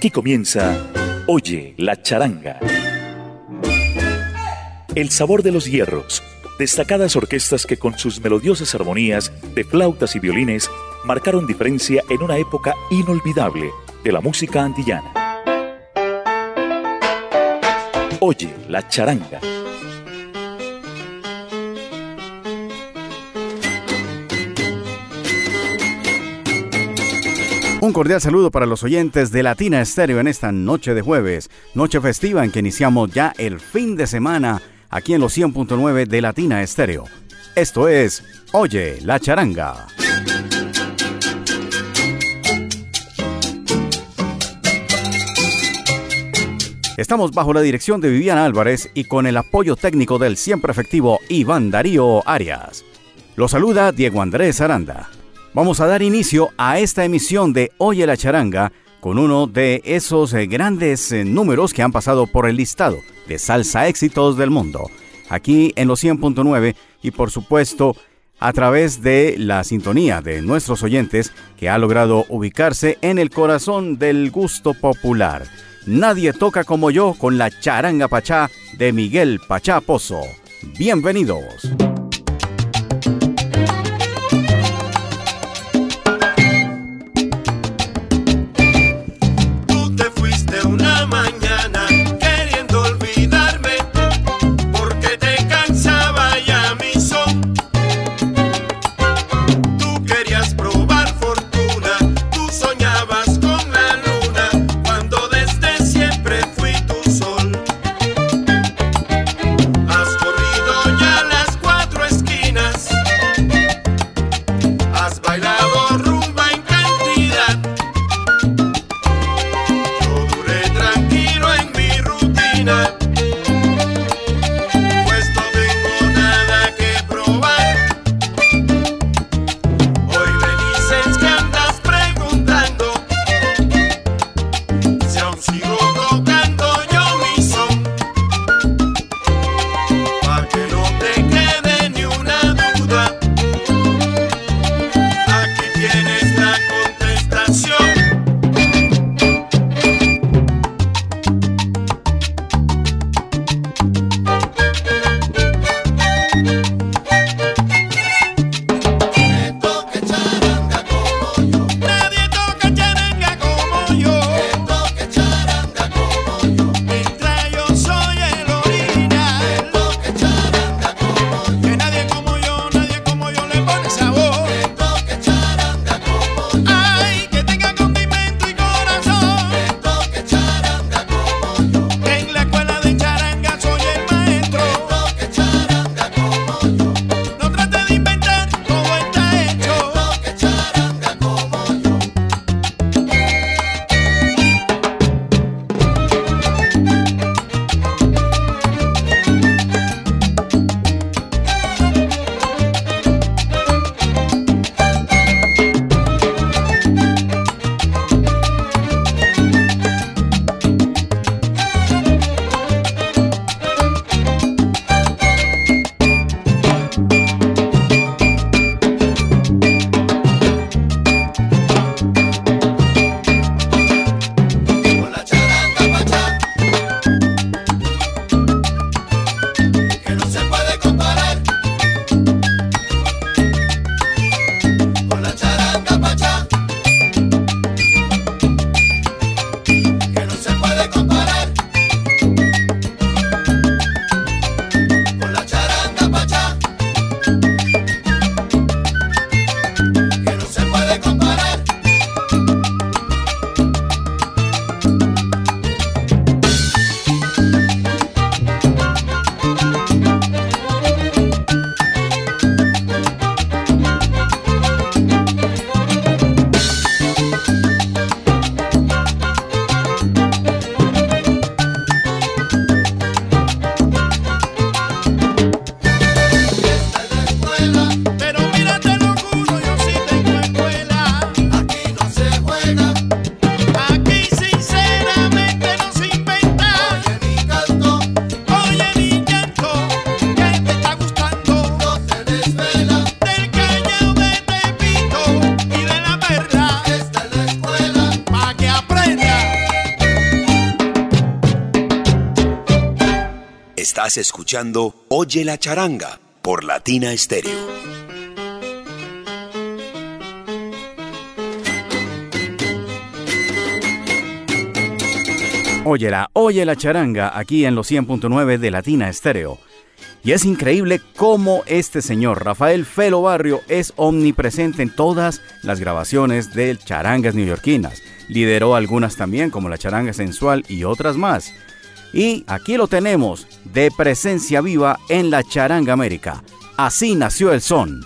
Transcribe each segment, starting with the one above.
Aquí comienza Oye la charanga. El sabor de los hierros. Destacadas orquestas que con sus melodiosas armonías de flautas y violines marcaron diferencia en una época inolvidable de la música antillana. Oye la charanga Un cordial saludo para los oyentes de Latina Estéreo en esta noche de jueves, noche festiva en que iniciamos ya el fin de semana aquí en los 100.9 de Latina Estéreo. Esto es Oye la charanga. Estamos bajo la dirección de Viviana Álvarez y con el apoyo técnico del siempre efectivo Iván Darío Arias. Lo saluda Diego Andrés Aranda. Vamos a dar inicio a esta emisión de Oye la charanga con uno de esos eh, grandes eh, números que han pasado por el listado de salsa éxitos del mundo. Aquí en los 100.9 y por supuesto a través de la sintonía de nuestros oyentes que ha logrado ubicarse en el corazón del gusto popular. Nadie toca como yo con la charanga pachá de Miguel Pachá Pozo. Bienvenidos. Oye la charanga por Latina Stereo. Óyela, oye la charanga aquí en los 100.9 de Latina Estéreo. Y es increíble cómo este señor Rafael Felo Barrio es omnipresente en todas las grabaciones de charangas neoyorquinas. Lideró algunas también como la charanga sensual y otras más. Y aquí lo tenemos, de presencia viva en la charanga América. Así nació el son.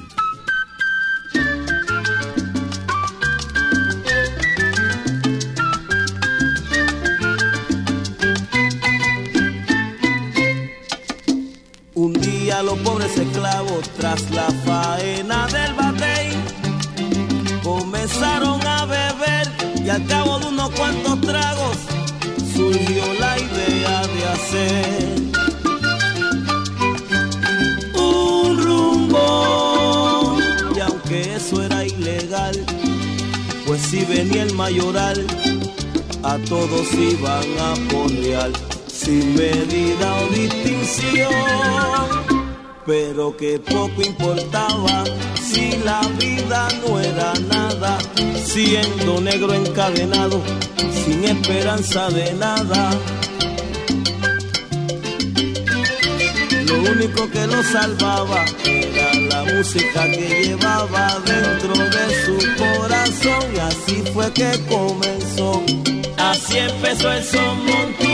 Un día los pobres esclavos tras la faena del batey comenzaron a beber y al cabo de unos cuantos tragos surgió la hacer un rumbo. Y aunque eso era ilegal, pues si venía el mayoral, a todos iban a poner sin medida o distinción. Pero que poco importaba si la vida no era nada, siendo negro encadenado sin esperanza de nada. Lo único que lo salvaba era la música que llevaba dentro de su corazón y así fue que comenzó. Así empezó el son montuno.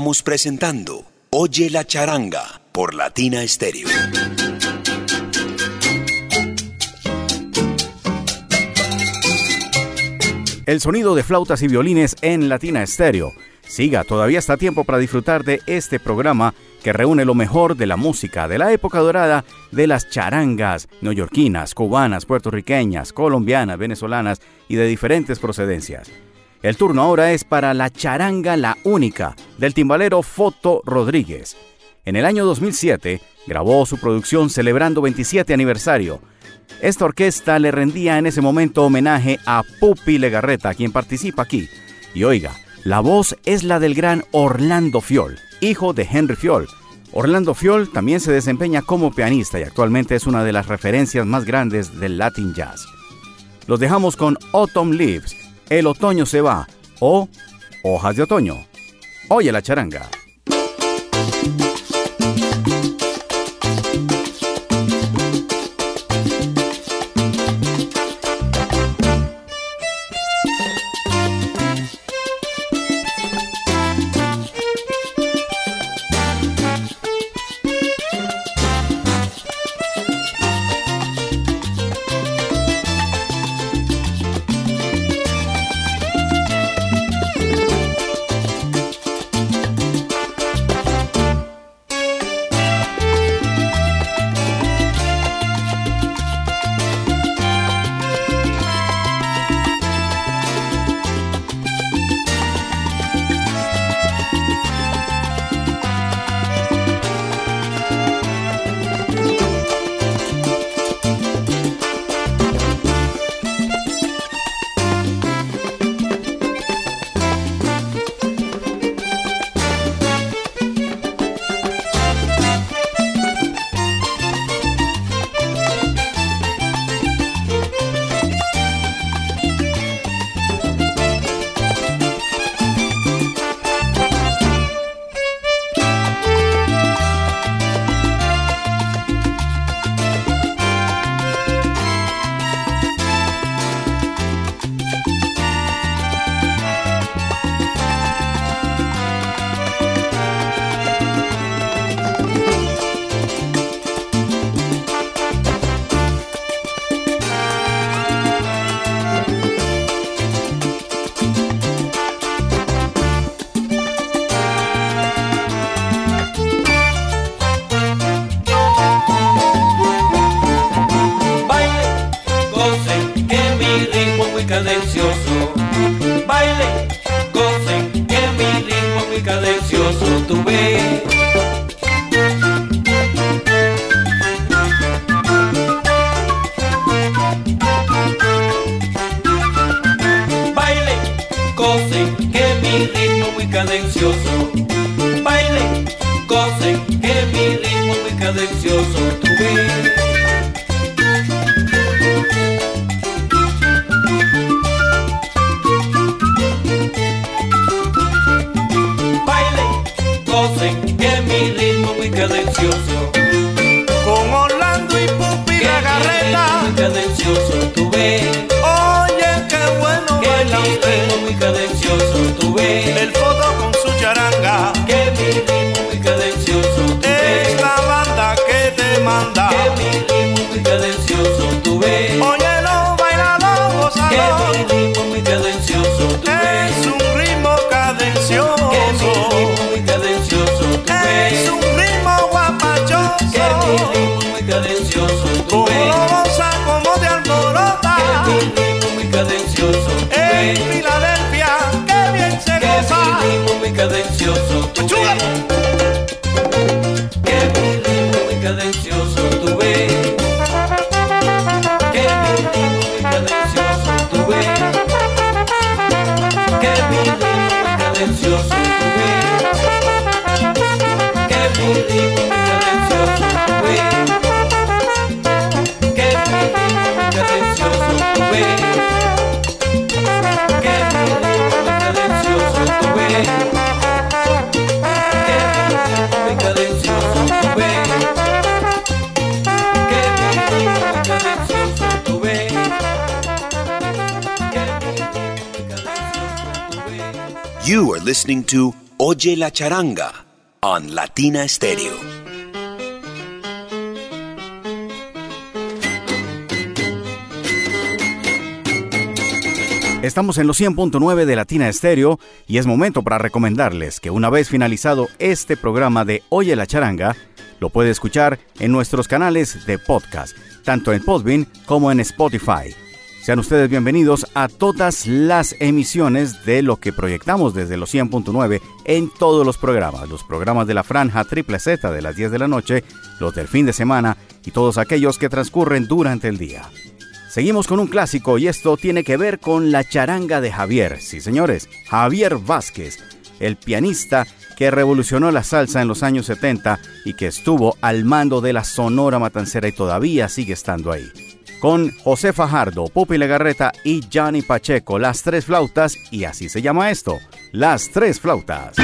Estamos presentando Oye la charanga por Latina Stereo. El sonido de flautas y violines en Latina Stereo. Siga, todavía está tiempo para disfrutar de este programa que reúne lo mejor de la música de la época dorada de las charangas neoyorquinas, cubanas, puertorriqueñas, colombianas, venezolanas y de diferentes procedencias. El turno ahora es para la charanga La Única del timbalero Foto Rodríguez. En el año 2007 grabó su producción celebrando 27 aniversario. Esta orquesta le rendía en ese momento homenaje a Pupi Legarreta, quien participa aquí. Y oiga, la voz es la del gran Orlando Fiol, hijo de Henry Fiol. Orlando Fiol también se desempeña como pianista y actualmente es una de las referencias más grandes del Latin Jazz. Los dejamos con Autumn Leaves, El otoño se va o Hojas de otoño. Oye la charanga. You are listening to Oye la Charanga on Latina Stereo. Estamos en los 100.9 de Latina Estéreo y es momento para recomendarles que una vez finalizado este programa de Oye la Charanga, lo puede escuchar en nuestros canales de podcast, tanto en Podbean como en Spotify. Sean ustedes bienvenidos a todas las emisiones de lo que proyectamos desde los 100.9 en todos los programas, los programas de la franja triple Z de las 10 de la noche, los del fin de semana y todos aquellos que transcurren durante el día. Seguimos con un clásico y esto tiene que ver con la charanga de Javier, sí señores, Javier Vázquez, el pianista que revolucionó la salsa en los años 70 y que estuvo al mando de la Sonora Matancera y todavía sigue estando ahí con José Fajardo, Pupi Legarreta y Johnny Pacheco, las tres flautas, y así se llama esto, las tres flautas.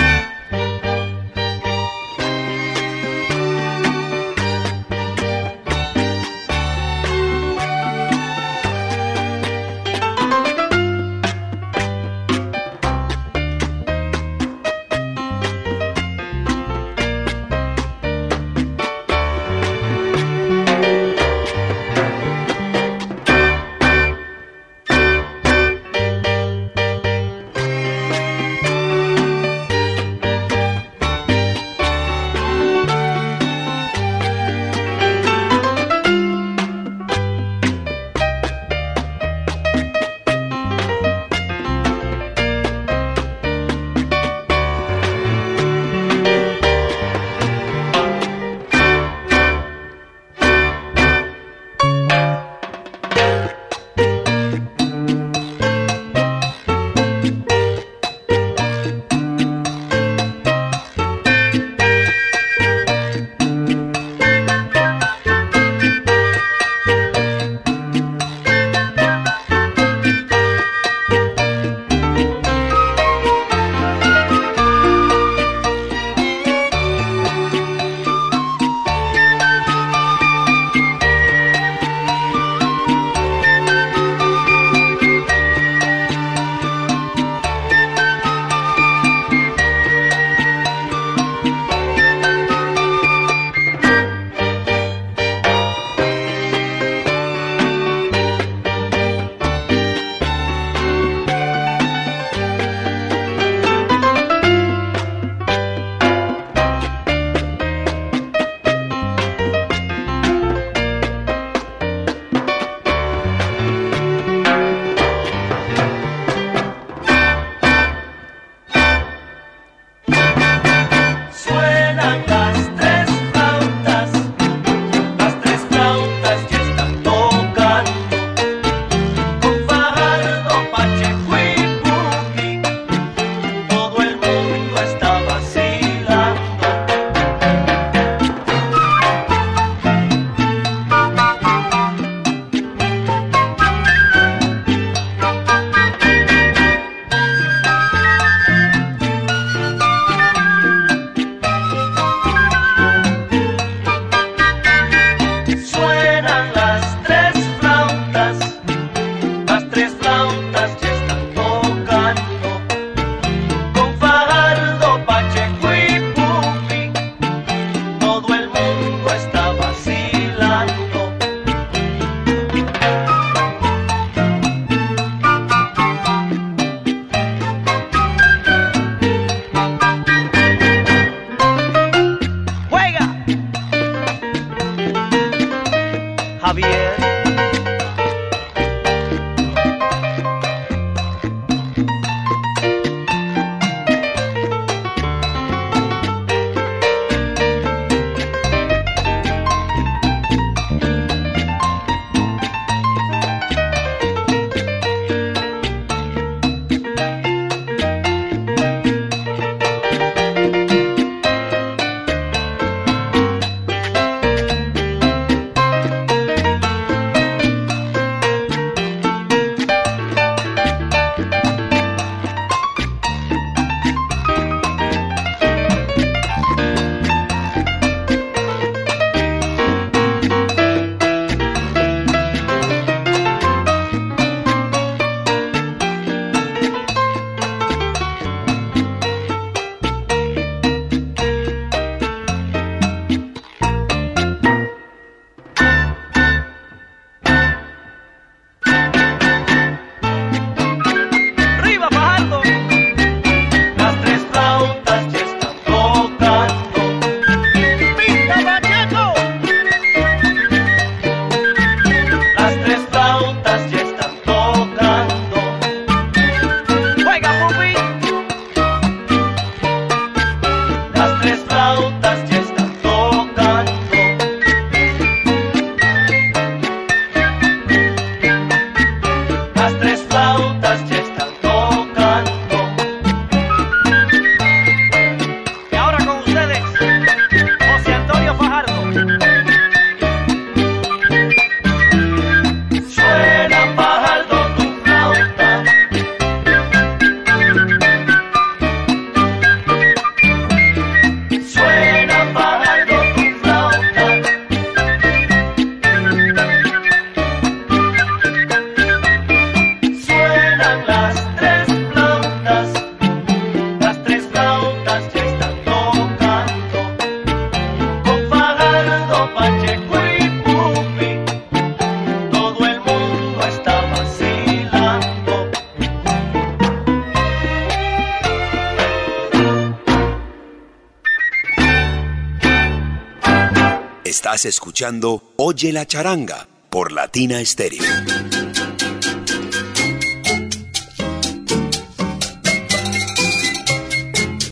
Oye la charanga por Latina Stereo.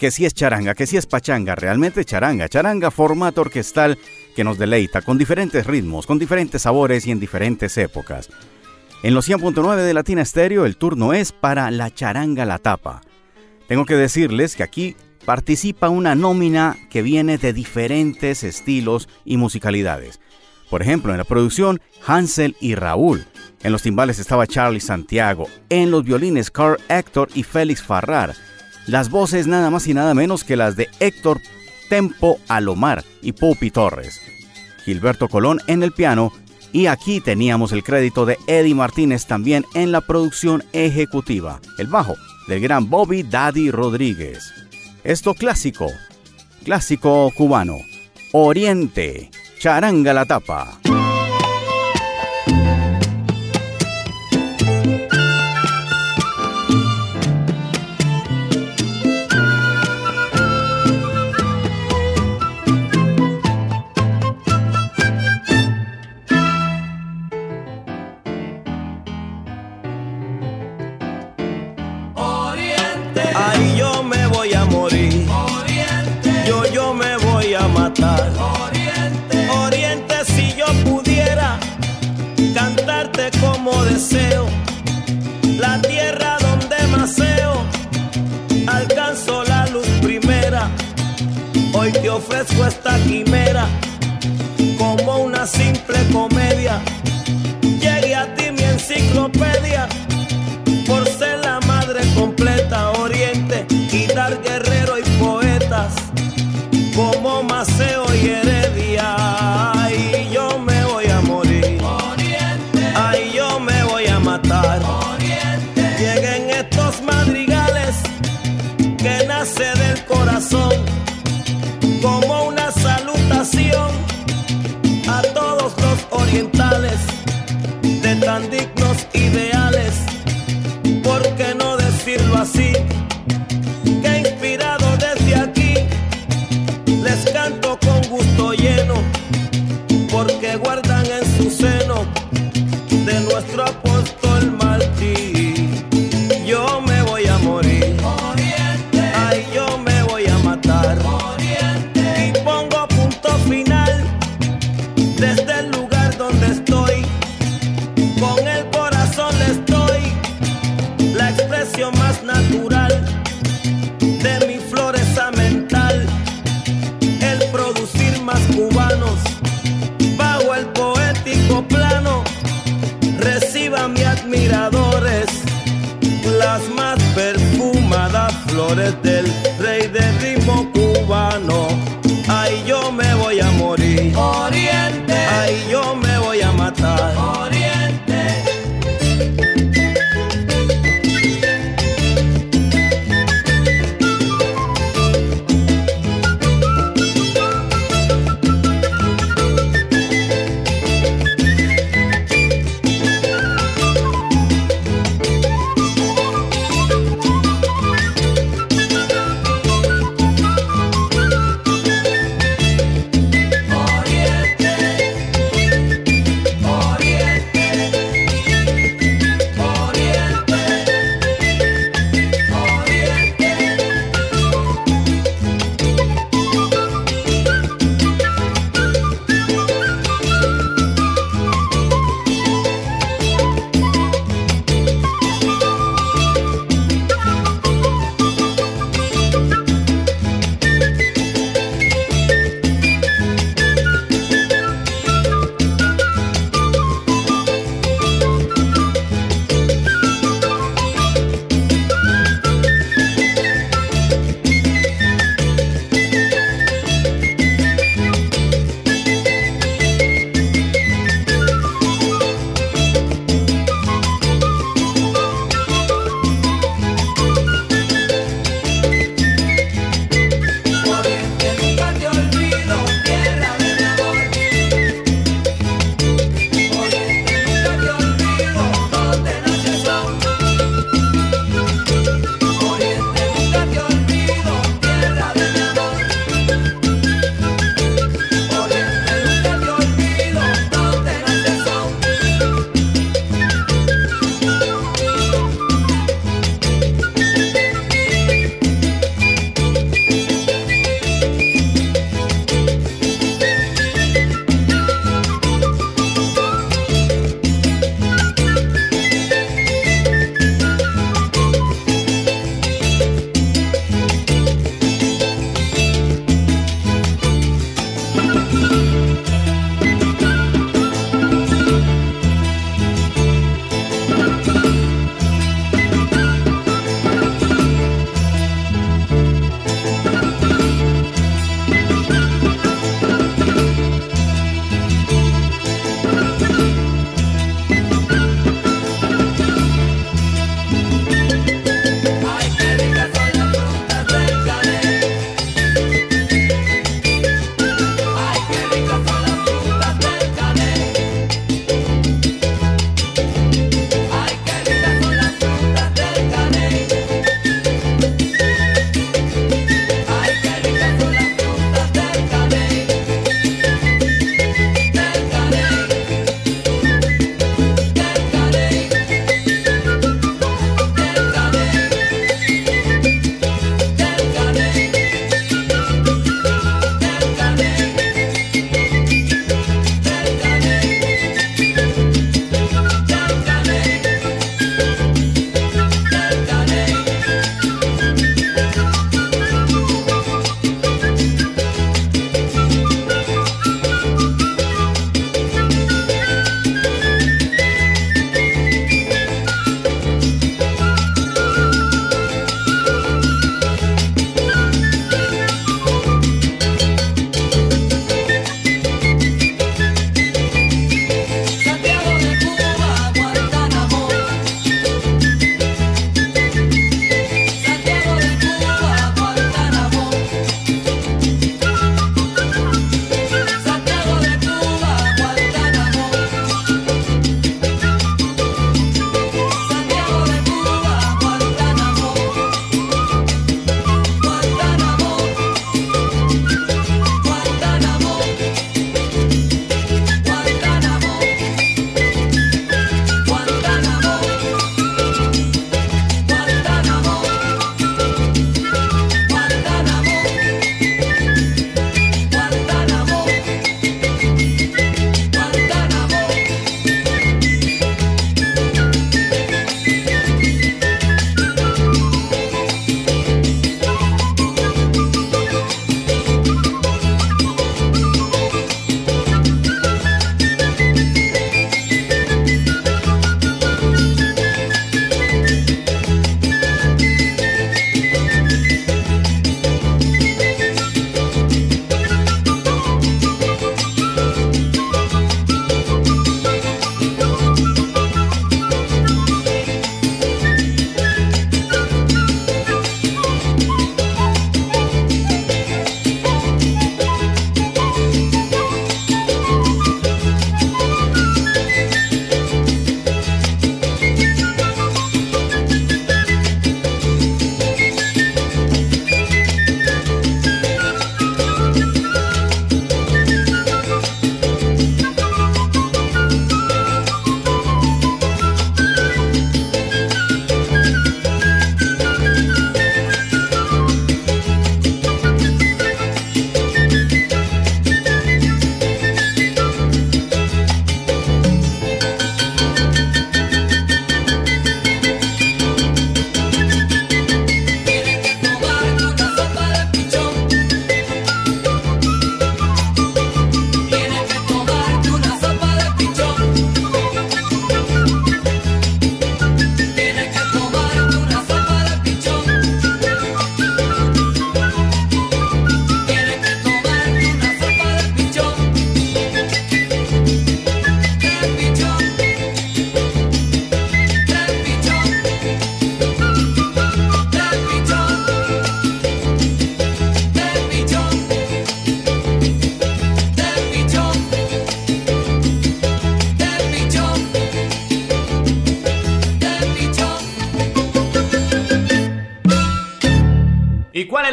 Que si es charanga, que si es pachanga, realmente charanga, charanga formato orquestal que nos deleita con diferentes ritmos, con diferentes sabores y en diferentes épocas. En los 100.9 de Latina Stereo el turno es para la charanga la tapa. Tengo que decirles que aquí participa una nómina que viene de diferentes estilos y musicalidades. Por ejemplo, en la producción, Hansel y Raúl. En los timbales estaba Charlie Santiago. En los violines, Carl Héctor y Félix Farrar. Las voces nada más y nada menos que las de Héctor Tempo Alomar y Pupi Torres. Gilberto Colón en el piano. Y aquí teníamos el crédito de Eddie Martínez también en la producción ejecutiva. El bajo del gran Bobby Daddy Rodríguez. Esto clásico, clásico cubano, Oriente, charanga la tapa. Ofrezco esta quimera como una simple comedia. Llegue a ti mi enciclopedia por ser la madre completa, oriente dar guerrero y poetas como Maceo y Heredia.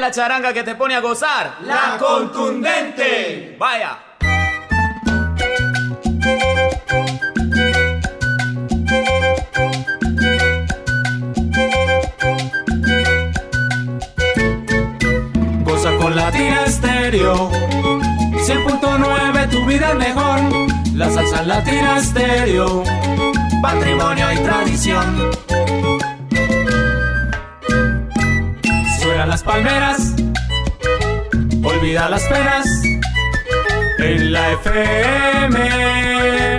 La charanga que te pone a gozar. La contundente. Vaya. Goza con Latina Estéreo. 100.9 tu vida es mejor. La salsa Latina Estéreo. Patrimonio y tradición. Palmeras. Olvida las penas. En la FM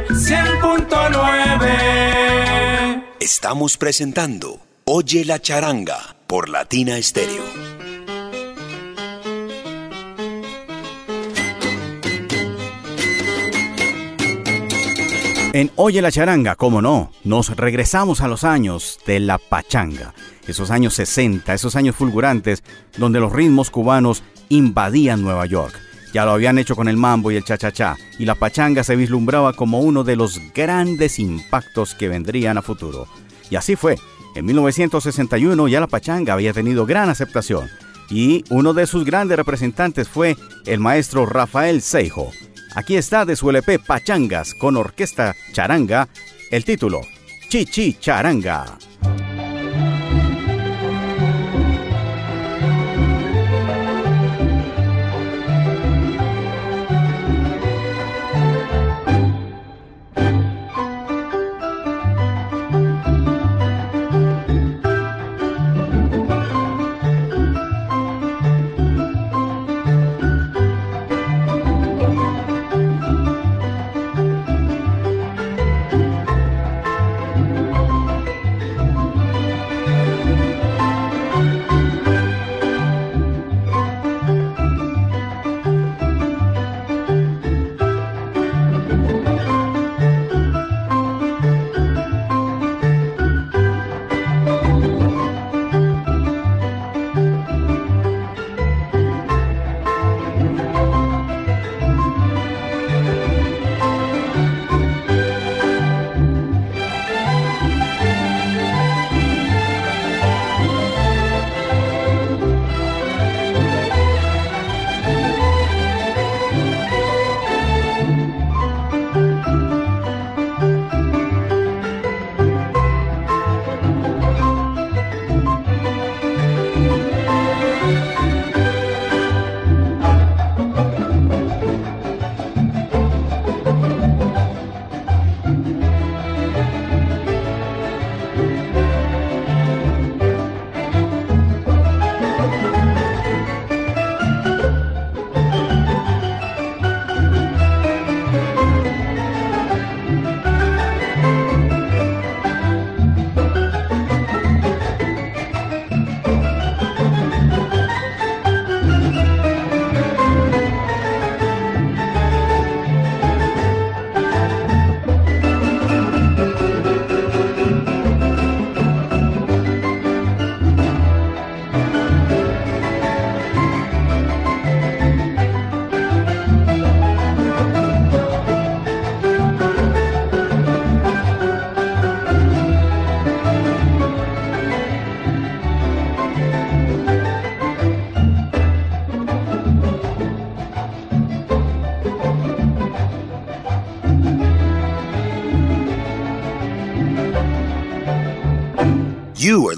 100.9. Estamos presentando Oye la charanga por Latina Estéreo. En Oye la charanga, cómo no, nos regresamos a los años de la pachanga, esos años 60, esos años fulgurantes donde los ritmos cubanos invadían Nueva York. Ya lo habían hecho con el mambo y el cha-cha-cha, y la pachanga se vislumbraba como uno de los grandes impactos que vendrían a futuro. Y así fue. En 1961 ya la pachanga había tenido gran aceptación, y uno de sus grandes representantes fue el maestro Rafael Seijo. Aquí está de su LP Pachangas con orquesta charanga, el título Chichi Charanga.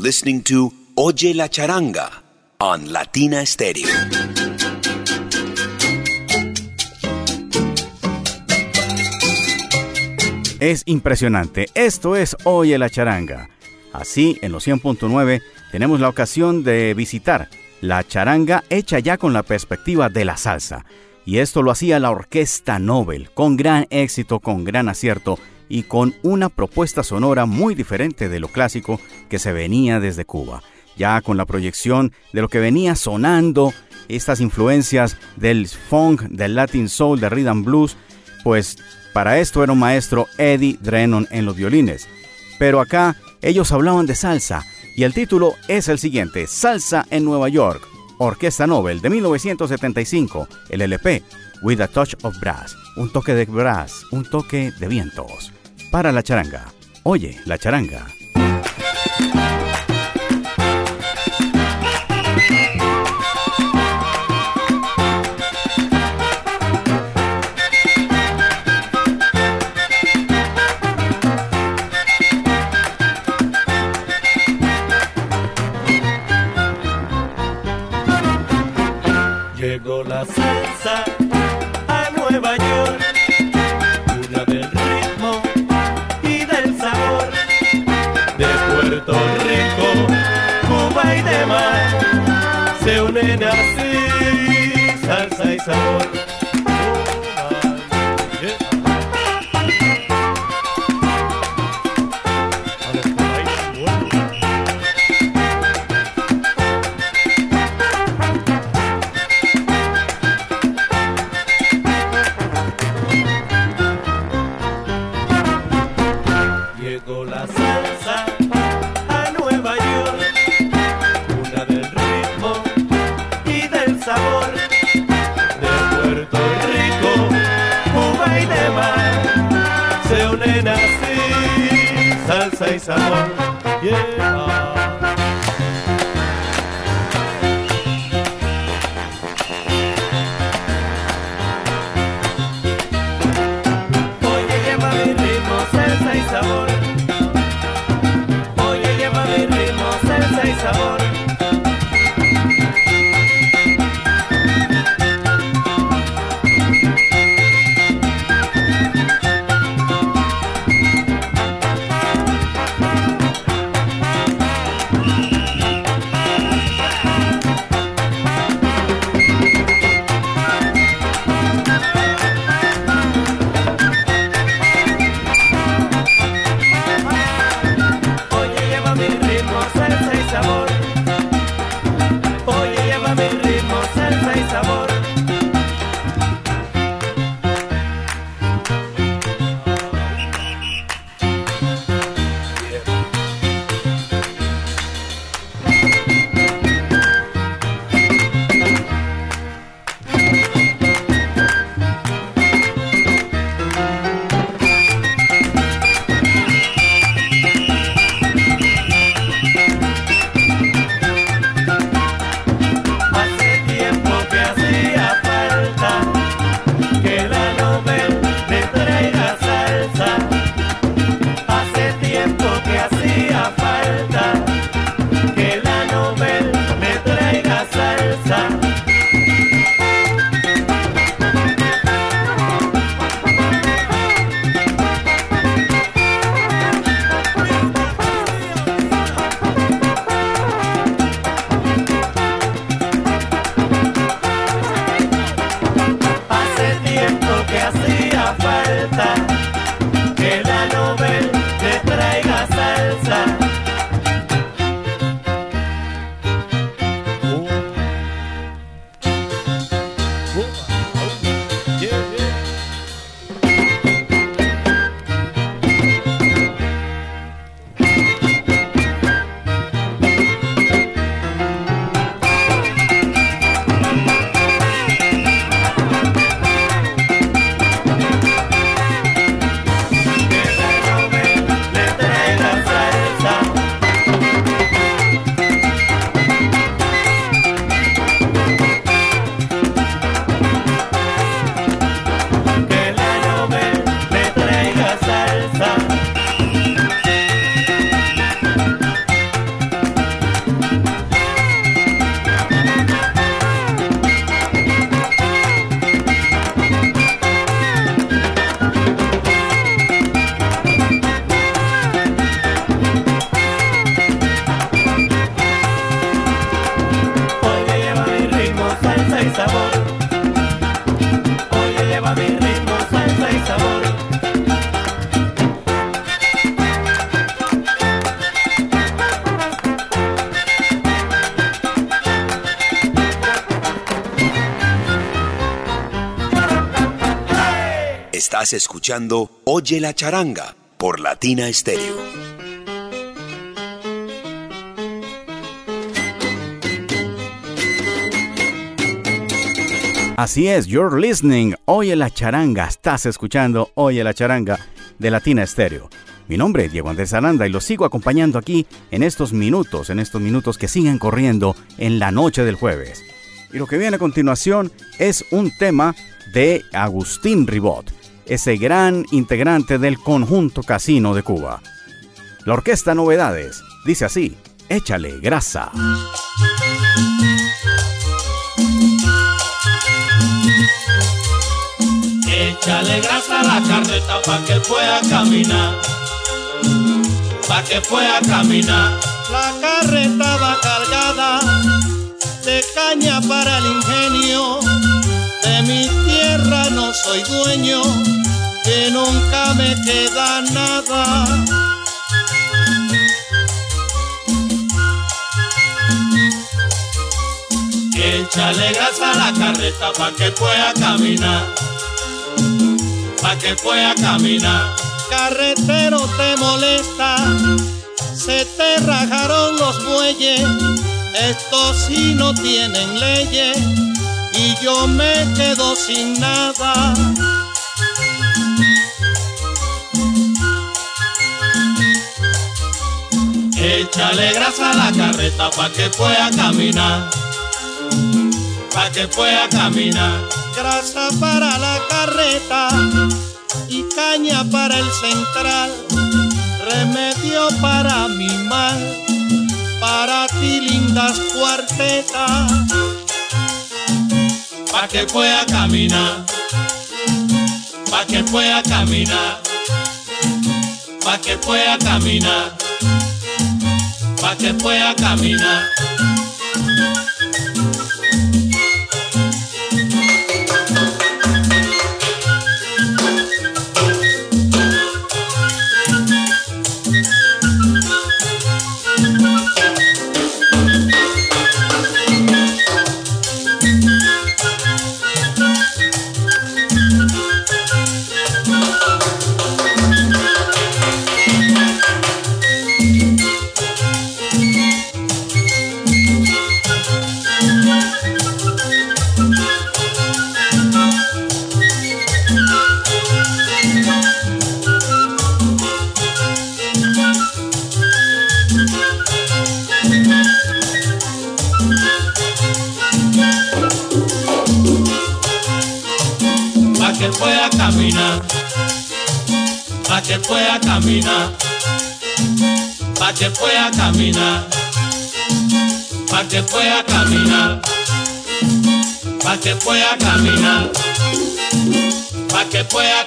Listening to Oye la Charanga on Latina Stereo. Es impresionante. Esto es Oye la Charanga. Así, en los 100.9 tenemos la ocasión de visitar la charanga hecha ya con la perspectiva de la salsa. Y esto lo hacía la Orquesta Nobel, con gran éxito, con gran acierto y con una propuesta sonora muy diferente de lo clásico que se venía desde Cuba. Ya con la proyección de lo que venía sonando, estas influencias del funk, del latin soul, del rhythm blues, pues para esto era un maestro Eddie Drennon en los violines. Pero acá ellos hablaban de salsa y el título es el siguiente, Salsa en Nueva York, Orquesta Nobel de 1975, el LP, With a Touch of Brass, un toque de brass, un toque de vientos para la charanga. Oye, la charanga. Llegó la salsa sabor. Oye la charanga por Latina Stereo. Así es, you're listening. Oye la charanga. Estás escuchando Oye la charanga de Latina Stereo. Mi nombre es Diego Andrés Aranda y lo sigo acompañando aquí en estos minutos, en estos minutos que siguen corriendo en la noche del jueves. Y lo que viene a continuación es un tema de Agustín Ribot ese gran integrante del conjunto casino de Cuba. La orquesta Novedades dice así, échale grasa. Échale grasa a la carreta pa' que pueda caminar, pa' que pueda caminar. La carreta va cargada de caña para el ingenio, de mi soy dueño, que nunca me queda nada. Échale grasa a la carreta pa' que pueda caminar, pa' que pueda caminar. Carretero te molesta, se te rajaron los bueyes, estos sí no tienen leyes y yo me quedo sin nada. Échale grasa a la carreta pa' que pueda caminar pa' que pueda caminar. Grasa para la carreta y caña para el central. Remedio para mi mal, para ti lindas cuartetas. Pa' que pueda caminar, pa' que pueda caminar, pa' que pueda caminar, pa' que pueda caminar,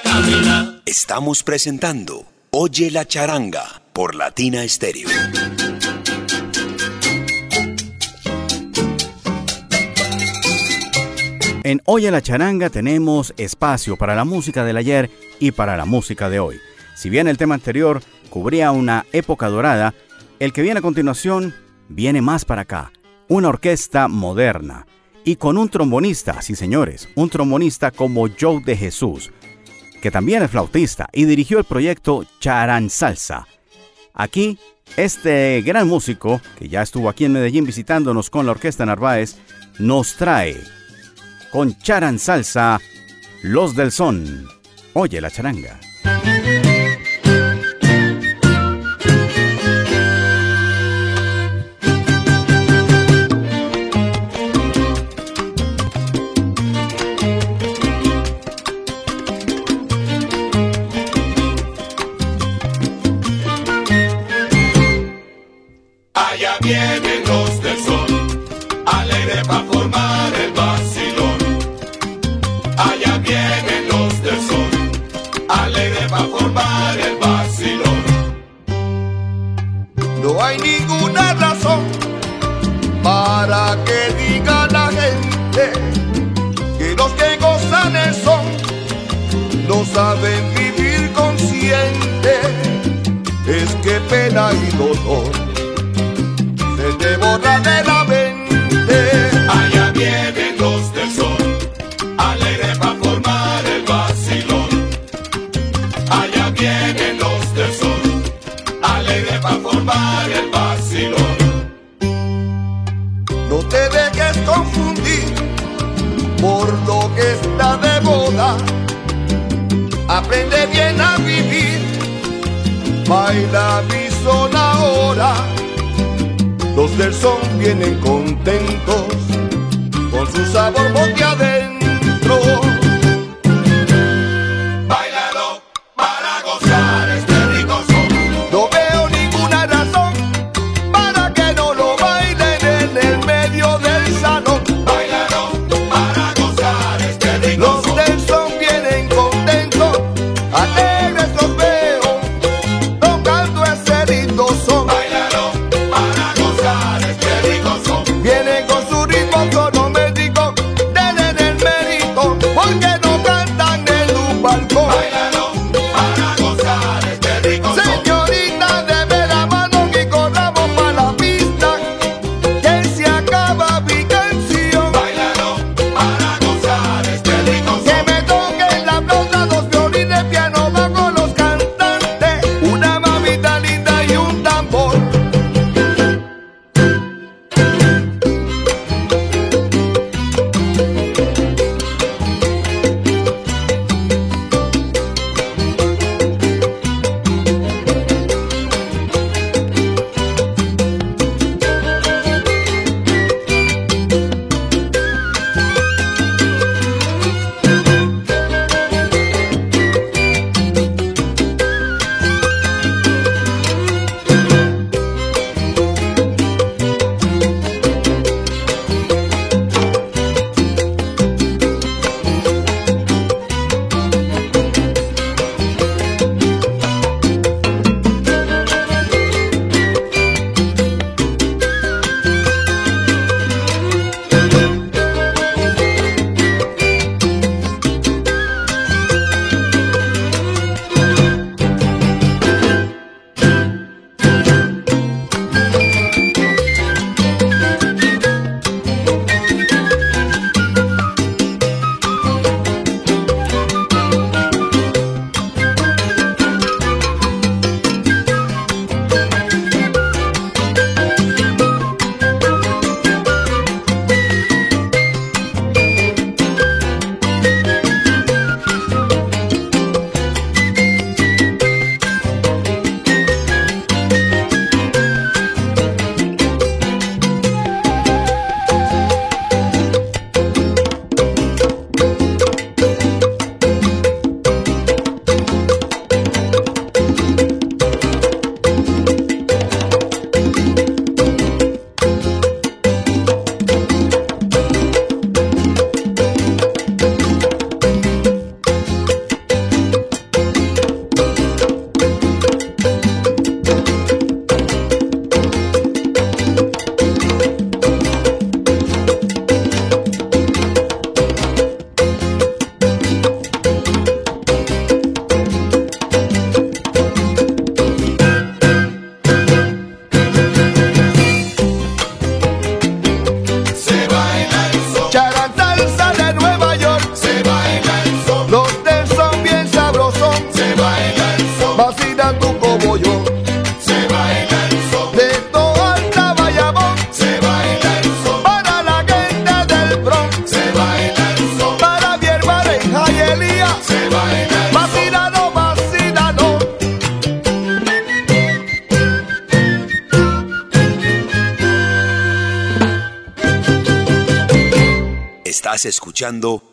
caminar. Estamos presentando Oye la charanga por Latina Estéreo. En Oye la charanga tenemos espacio para la música del ayer y para la música de hoy. Si bien el tema anterior cubría una época dorada, el que viene a continuación viene más para acá, una orquesta moderna y con un trombonista, sí señores, un trombonista como Joe de Jesús, que también es flautista y dirigió el proyecto Charan Salsa. Aquí, este gran músico, que ya estuvo aquí en Medellín visitándonos con la Orquesta Narváez, nos trae con Charan Salsa Los del Son. Oye la charanga.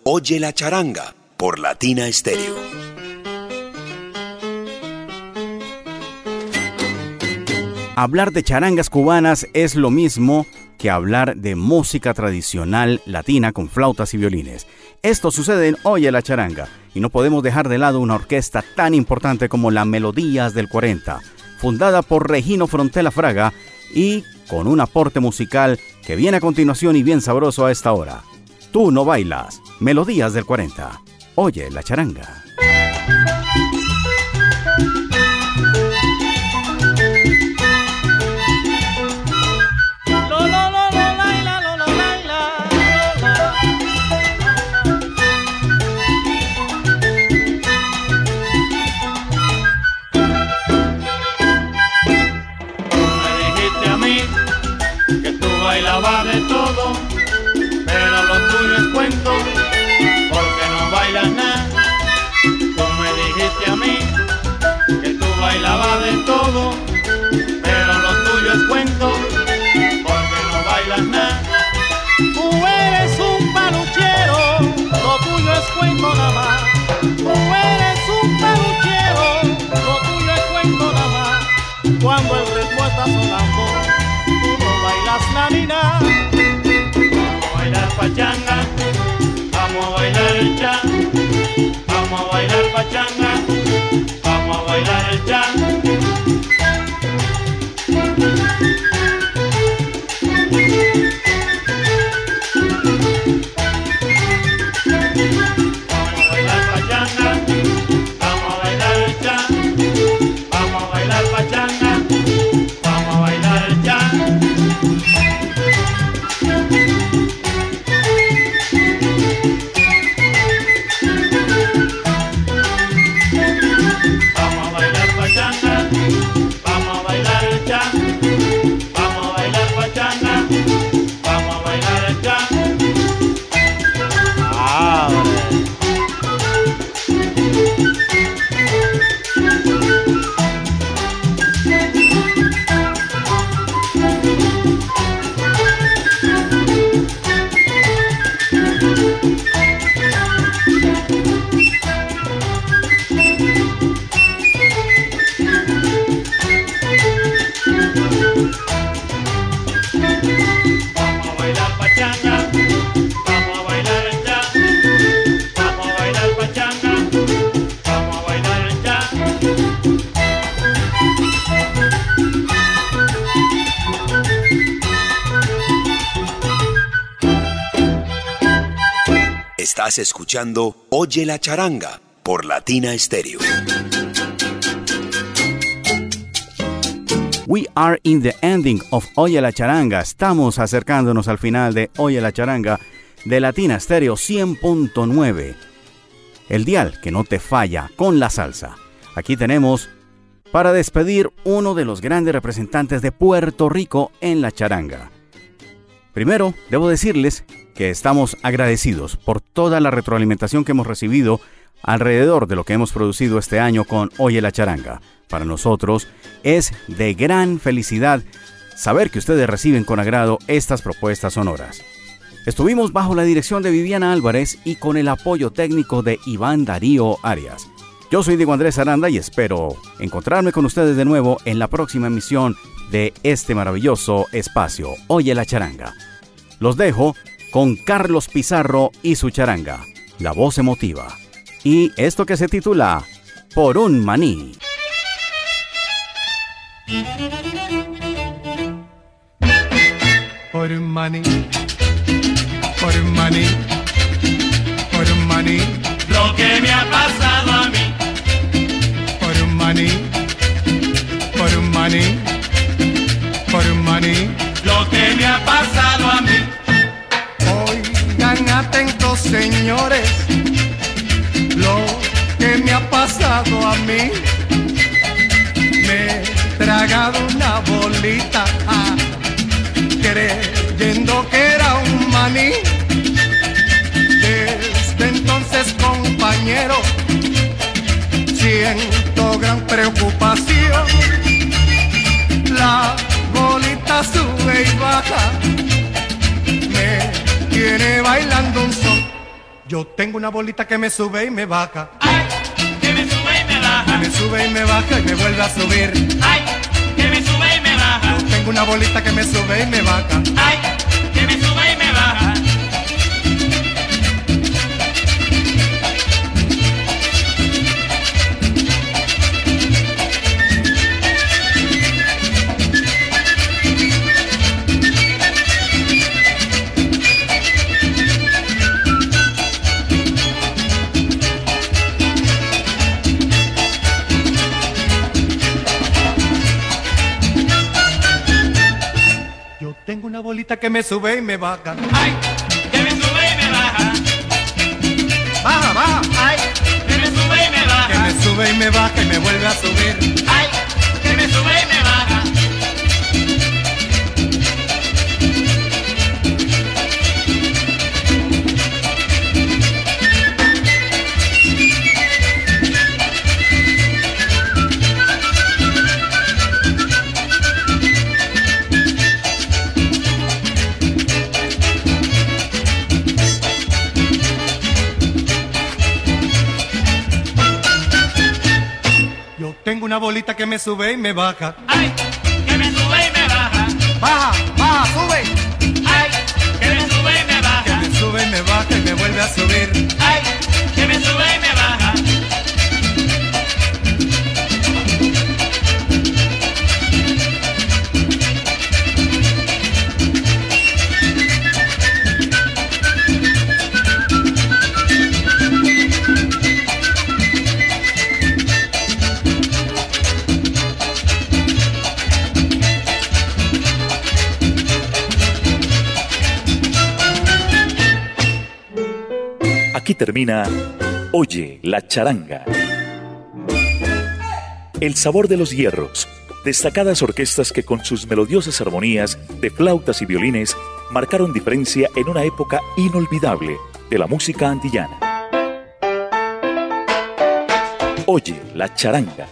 Oye la charanga por Latina Stereo. Hablar de charangas cubanas es lo mismo que hablar de música tradicional latina con flautas y violines. Esto sucede en Oye la charanga y no podemos dejar de lado una orquesta tan importante como la Melodías del 40, fundada por Regino Frontela Fraga y con un aporte musical que viene a continuación y bien sabroso a esta hora. Tú no bailas, Melodías del 40. Oye la charanga. pachanga, vamos a bailar el cha, vamos a bailar pachanga, vamos a bailar el cha. Escuchando Oye la charanga por Latina Stereo. We are in the ending of Oye la charanga. Estamos acercándonos al final de Oye la charanga de Latina Stereo 100.9. El dial que no te falla con la salsa. Aquí tenemos para despedir uno de los grandes representantes de Puerto Rico en la charanga. Primero, debo decirles que estamos agradecidos por toda la retroalimentación que hemos recibido alrededor de lo que hemos producido este año con Oye la Charanga. Para nosotros es de gran felicidad saber que ustedes reciben con agrado estas propuestas sonoras. Estuvimos bajo la dirección de Viviana Álvarez y con el apoyo técnico de Iván Darío Arias. Yo soy Diego Andrés Aranda y espero encontrarme con ustedes de nuevo en la próxima emisión de este maravilloso espacio, Oye la Charanga. Los dejo con Carlos Pizarro y su charanga, la voz emotiva. Y esto que se titula Por un maní. Por un maní, por un maní, por un maní. Lo que me por un maní, por maní. Lo que me ha pasado a mí atentos señores lo que me ha pasado a mí. Me he tragado una bolita ah, creyendo que era un maní. Desde entonces compañero siento gran preocupación. La bolita sube y baja viene bailando un son Yo tengo una bolita que me sube y me baja. Ay, que me sube y me baja. Me sube y me baja y me vuelve a subir. Ay, que me sube y me baja. Yo tengo una bolita que me sube y me baja. Ay, una bolita que me sube y me baja. Ay, que me sube y me baja. Baja, baja. Ay, que me sube y me Que baja. me sube y me baja y me vuelve a subir. Ay, que me sube y me baja. Una bolita que me sube y me baja. Ay, que me sube y me baja. Baja, baja, sube. Ay, que me sube y me Que baja. me sube y me baja y me vuelve a subir. Ay, que me sube y me baja. Termina Oye la charanga. El sabor de los hierros, destacadas orquestas que con sus melodiosas armonías de flautas y violines marcaron diferencia en una época inolvidable de la música antillana. Oye la charanga